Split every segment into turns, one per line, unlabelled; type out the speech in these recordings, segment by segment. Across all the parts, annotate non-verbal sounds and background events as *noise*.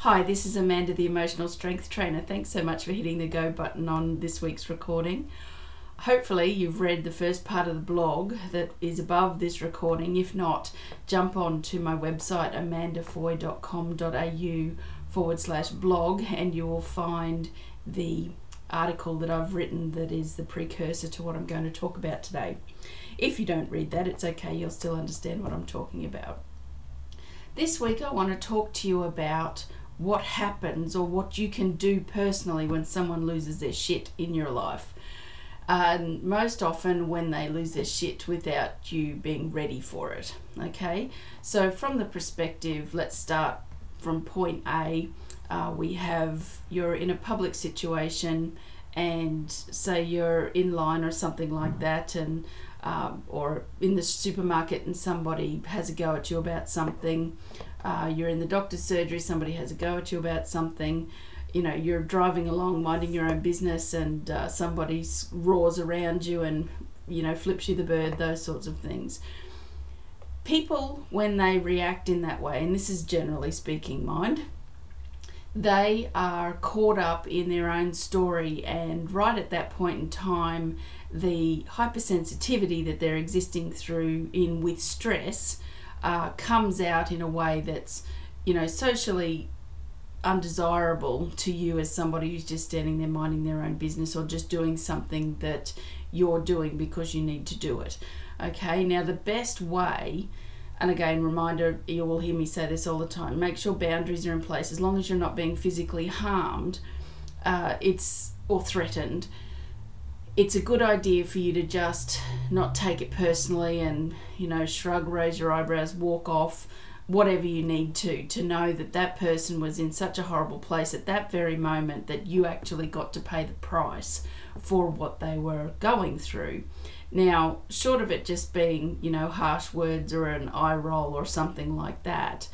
Hi, this is Amanda, the Emotional Strength Trainer. Thanks so much for hitting the go button on this week's recording. Hopefully, you've read the first part of the blog that is above this recording. If not, jump on to my website amandafoy.com.au forward slash blog and you will find the article that I've written that is the precursor to what I'm going to talk about today. If you don't read that, it's okay, you'll still understand what I'm talking about. This week, I want to talk to you about what happens or what you can do personally when someone loses their shit in your life. And most often, when they lose their shit without you being ready for it. Okay, so from the perspective, let's start from point A. Uh, we have you're in a public situation, and say you're in line or something like that, and um, or in the supermarket and somebody has a go at you about something, uh, you're in the doctor's surgery, somebody has a go at you about something, you know, you're driving along minding your own business and uh, somebody roars around you and, you know, flips you the bird, those sorts of things. People, when they react in that way, and this is generally speaking, mind, they are caught up in their own story, and right at that point in time, the hypersensitivity that they're existing through in with stress uh, comes out in a way that's, you know, socially undesirable to you as somebody who's just standing there minding their own business or just doing something that you're doing because you need to do it. Okay, now the best way and again, reminder you will hear me say this all the time make sure boundaries are in place. As long as you're not being physically harmed uh, it's or threatened it's a good idea for you to just not take it personally and you know shrug raise your eyebrows walk off whatever you need to to know that that person was in such a horrible place at that very moment that you actually got to pay the price for what they were going through now, short of it just being, you know, harsh words or an eye roll or something like that,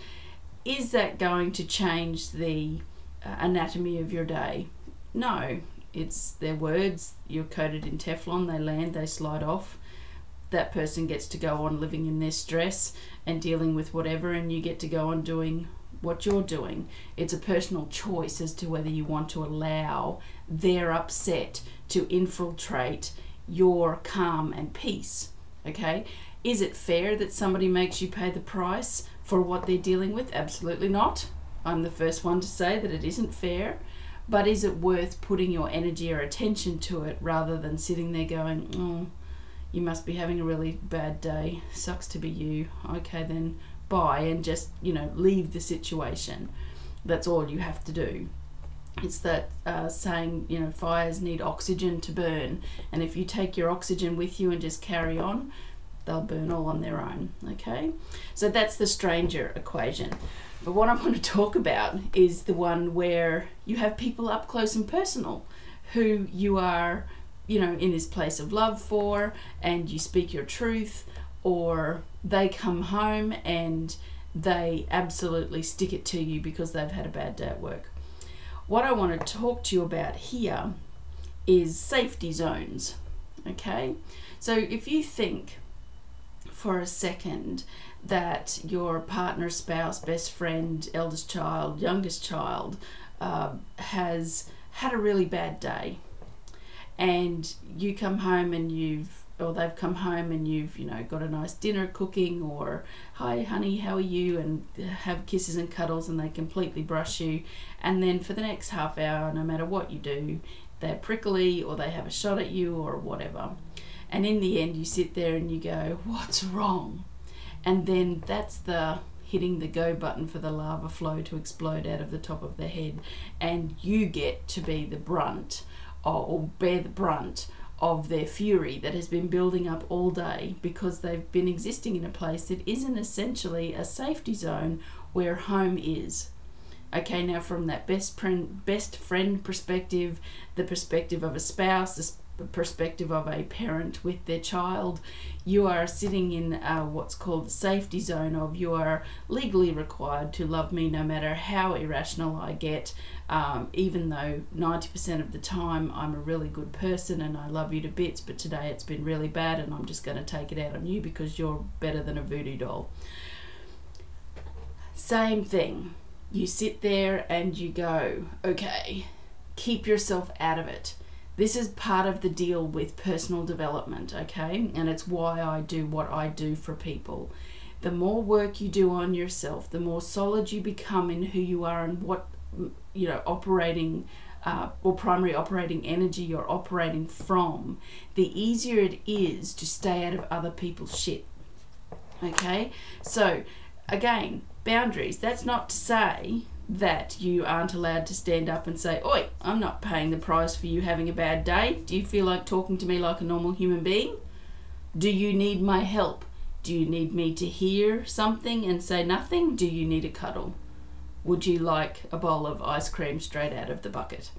is that going to change the uh, anatomy of your day? No, it's their words. You're coated in Teflon, they land, they slide off. That person gets to go on living in their stress and dealing with whatever, and you get to go on doing what you're doing. It's a personal choice as to whether you want to allow their upset to infiltrate your calm and peace. Okay? Is it fair that somebody makes you pay the price for what they're dealing with? Absolutely not. I'm the first one to say that it isn't fair. But is it worth putting your energy or attention to it rather than sitting there going, oh, you must be having a really bad day. Sucks to be you. Okay, then bye, and just, you know, leave the situation. That's all you have to do it's that uh, saying, you know, fires need oxygen to burn, and if you take your oxygen with you and just carry on, they'll burn all on their own. Okay, so that's the stranger equation. But what I *laughs* want to talk about is the one where you have people up close and personal who you are, you know, in this place of love for, and you speak your truth, or they come home and they absolutely stick it to you because they've had a bad day at work what I want to talk to you about here is safety zones. Okay, so if you think for a second that your partner, spouse, best friend, eldest child, youngest child uh, has had a really bad day, and you come home and you've or they've come home and you've you know got a nice dinner cooking or hi honey how are you? and have kisses and cuddles and they completely brush you. And then for the next half hour no matter what you do they're prickly or they have a shot at you or whatever. And in the end you sit there and you go what's wrong? And then that's the hitting the go button for the lava flow to explode out of the top of the head. And you get to be the brunt or, bear the brunt of their fury that has been building up all day because they've been existing in a place that isn't essentially a safety zone where home is. Okay, now from that best friend, best friend perspective, the perspective of a spouse, the perspective of a parent with their child, you are sitting in uh, what's called the safety zone of you are legally required to love me no matter how irrational I get, um, even though 90% of the time I'm a really good person and I love you to bits, but today it's been really bad and I'm just going to take it out on you because you're better than a voodoo doll. Same thing you sit there and you go, okay, keep yourself out of it. This is part of the deal with personal development, okay? And it's why I do what I do for people. The more work you do on yourself, the more solid you become in who you are and what, you know, operating uh, or primary operating energy you're operating from, the easier it is to stay out of other people's shit. Okay? So, again, boundaries. That's not to say that you aren't allowed to stand up and say, Oi, I'm not paying the price for you having a bad day. Do you feel like talking to me like a normal human being? Do you need my help? Do you need me to hear something and say nothing? Do you need a cuddle? Would you like a bowl of ice cream straight out of the bucket?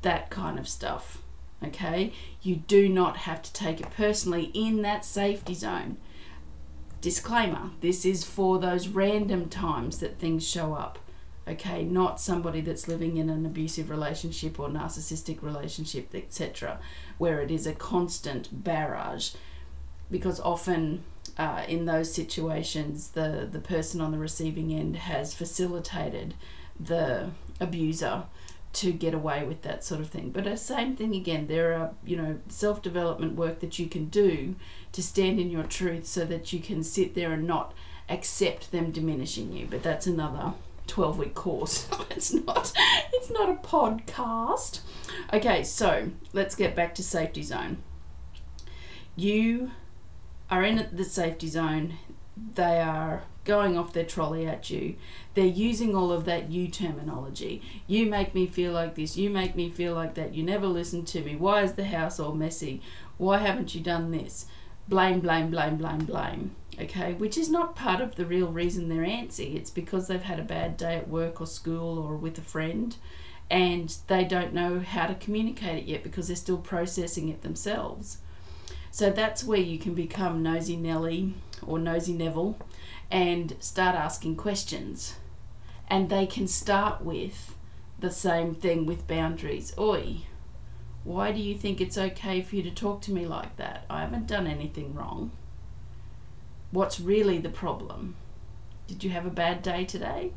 That kind of stuff. Okay? You do not have to take it personally in that safety zone. Disclaimer this is for those random times that things show up. Okay, not somebody that's living in an abusive relationship or narcissistic relationship, etc., where it is a constant barrage. Because often uh, in those situations, the, the person on the receiving end has facilitated the abuser to get away with that sort of thing. But the same thing again, there are, you know, self development work that you can do to stand in your truth so that you can sit there and not accept them diminishing you. But that's another 12 week course. *laughs* it's not it's not a podcast. Okay, so let's get back to safety zone. You are in the safety zone. They are going off their trolley at you. They're using all of that you terminology. You make me feel like this. You make me feel like that. You never listen to me. Why is the house all messy? Why haven't you done this? Blame, blame, blame, blame, blame. Okay, which is not part of the real reason they're antsy. It's because they've had a bad day at work or school or with a friend and they don't know how to communicate it yet because they're still processing it themselves. So that's where you can become nosy Nelly or nosy Neville and start asking questions. And they can start with the same thing with boundaries. Oi, why do you think it's okay for you to talk to me like that? I haven't done anything wrong. What's really the problem? Did you have a bad day today?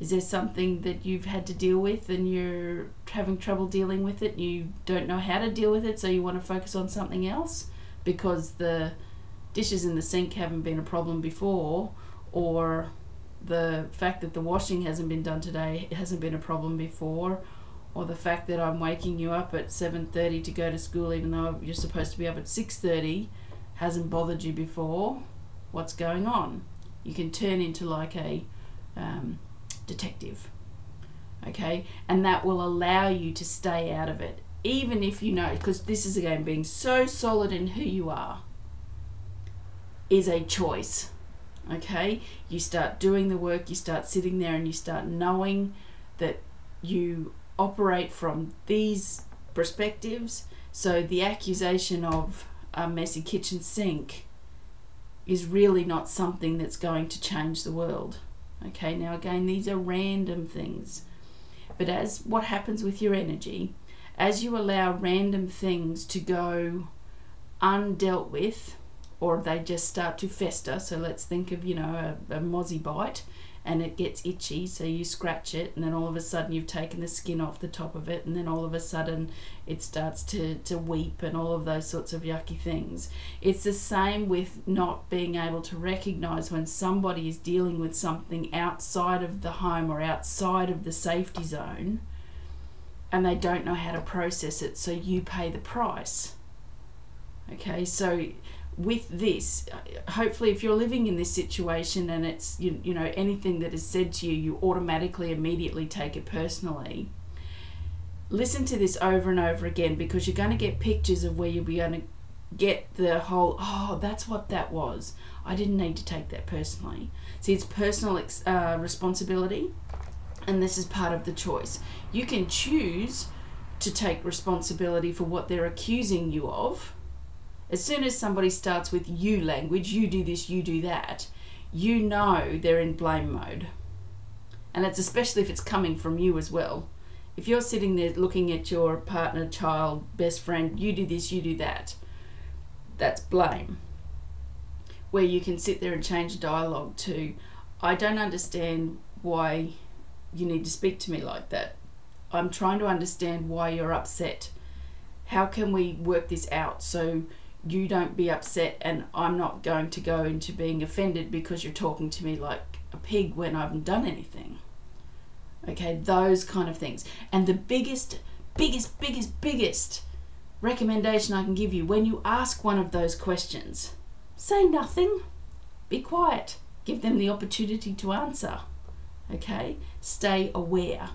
Is there something that you've had to deal with and you're having trouble dealing with it? You don't know how to deal with it, so you want to focus on something else because the dishes in the sink haven't been a problem before, or the fact that the washing hasn't been done today hasn't been a problem before, or the fact that I'm waking you up at 7:30 to go to school even though you're supposed to be up at 6:30 hasn't bothered you before. What's going on? You can turn into like a um, detective. Okay, and that will allow you to stay out of it, even if you know, because this is again being so solid in who you are is a choice. Okay, you start doing the work, you start sitting there, and you start knowing that you operate from these perspectives. So the accusation of a messy kitchen sink is really not something that's going to change the world. Okay, now again, these are random things. But as what happens with your energy, as you allow random things to go undealt with, or they just start to fester. So let's think of, you know, a, a mozzie bite and it gets itchy, so you scratch it, and then all of a sudden you've taken the skin off the top of it, and then all of a sudden it starts to, to weep and all of those sorts of yucky things. It's the same with not being able to recognize when somebody is dealing with something outside of the home or outside of the safety zone and they don't know how to process it, so you pay the price. Okay, so with this, hopefully, if you're living in this situation and it's you, you know anything that is said to you, you automatically immediately take it personally. Listen to this over and over again because you're going to get pictures of where you'll be going to get the whole oh that's what that was. I didn't need to take that personally. See it's personal uh, responsibility and this is part of the choice. You can choose to take responsibility for what they're accusing you of as soon as somebody starts with you language, you do this, you do that, you know they're in blame mode. And it's especially if it's coming from you as well. If you're sitting there looking at your partner, child, best friend, you do this, you do that, that's blame. Where you can sit there and change dialogue to, I don't understand why you need to speak to me like that. I'm trying to understand why you're upset. How can we work this out so you don't be upset and I'm not going to go into being offended because you're talking to me like a pig when I haven't done anything? Okay, those kind of things. And the biggest, biggest, biggest, biggest recommendation I can give you when you ask one of those questions, say nothing, be quiet, give them the opportunity to answer. Okay, stay aware,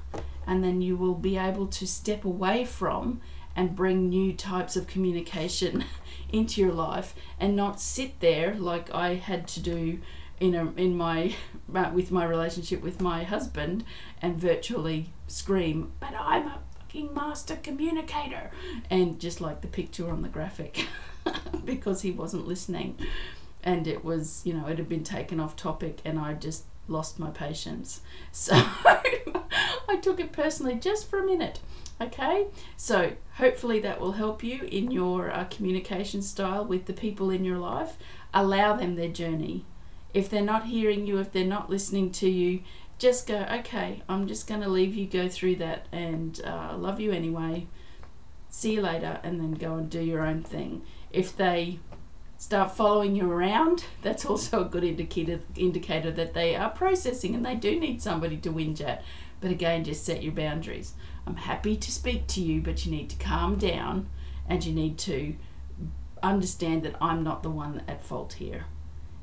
and then you will be able to step away from and bring new types of communication *laughs* into your life and not sit there like I had to do in a in my *laughs* uh, with my relationship with my husband and virtually scream but I'm a fucking master communicator and just like the picture on the graphic *laughs* because he wasn't listening. And it was you know it had been taken off topic and I just lost my patience. So I took it personally just for a minute okay so hopefully that will help you in your uh, communication style with the people in your life allow them their journey if they're not hearing you, if they're not listening to you, just go, okay, I'm just going to leave you go through that and uh, love you anyway. See you later, and then go and do your own thing. If they start following you around, *laughs* that's also a good indicator indicator that they are processing and they do need somebody to whinge at. But again, just set your boundaries. I'm happy to speak to you, but you need to calm down and you need to understand that I'm not the one at fault here.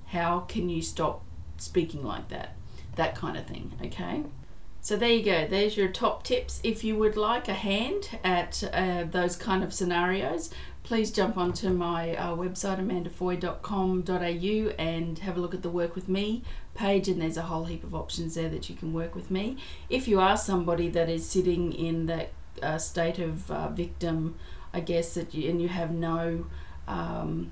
How can you stop speaking like that? That kind of thing, okay? So there you go. There's your top tips. If you would like a hand at uh, those kind of scenarios, please jump onto my uh, website amandafoy.com.au and have a look at the work with me page and there's a whole heap of options there that you can work with me. If you are somebody that is sitting in that uh, state of uh, victim i guess that you, and you have no um,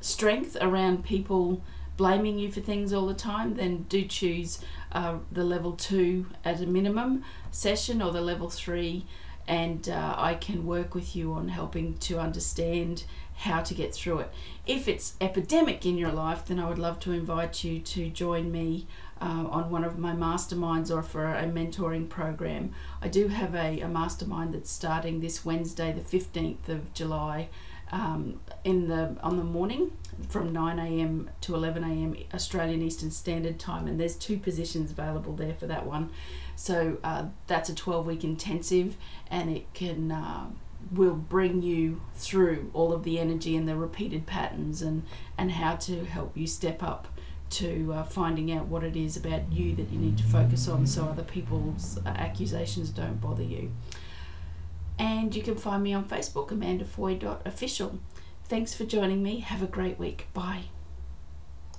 strength around people blaming you for things all the time, then do choose uh, the level two at a minimum session or the level three, and uh, I can work with you on helping to understand how to get through it. If it's epidemic in your life, then I would love to invite you to join me. Uh, on one of my masterminds or for a mentoring program. I do have a, a mastermind that's starting this Wednesday, the 15th of July, um, in the on the morning from 9 a.m. to 11 a.m. Australian Eastern Standard Time, and there's two positions available there for that one. So uh, that's a 12 week intensive, and it can uh, will bring you through all of the energy and the repeated patterns, and and how to help you step up to uh, finding out what it is about you that you need to focus on, so other people's uh, accusations don't bother you. And you can find me on Facebook, amandafoy.official. Thanks for joining me. Have a great week. Bye.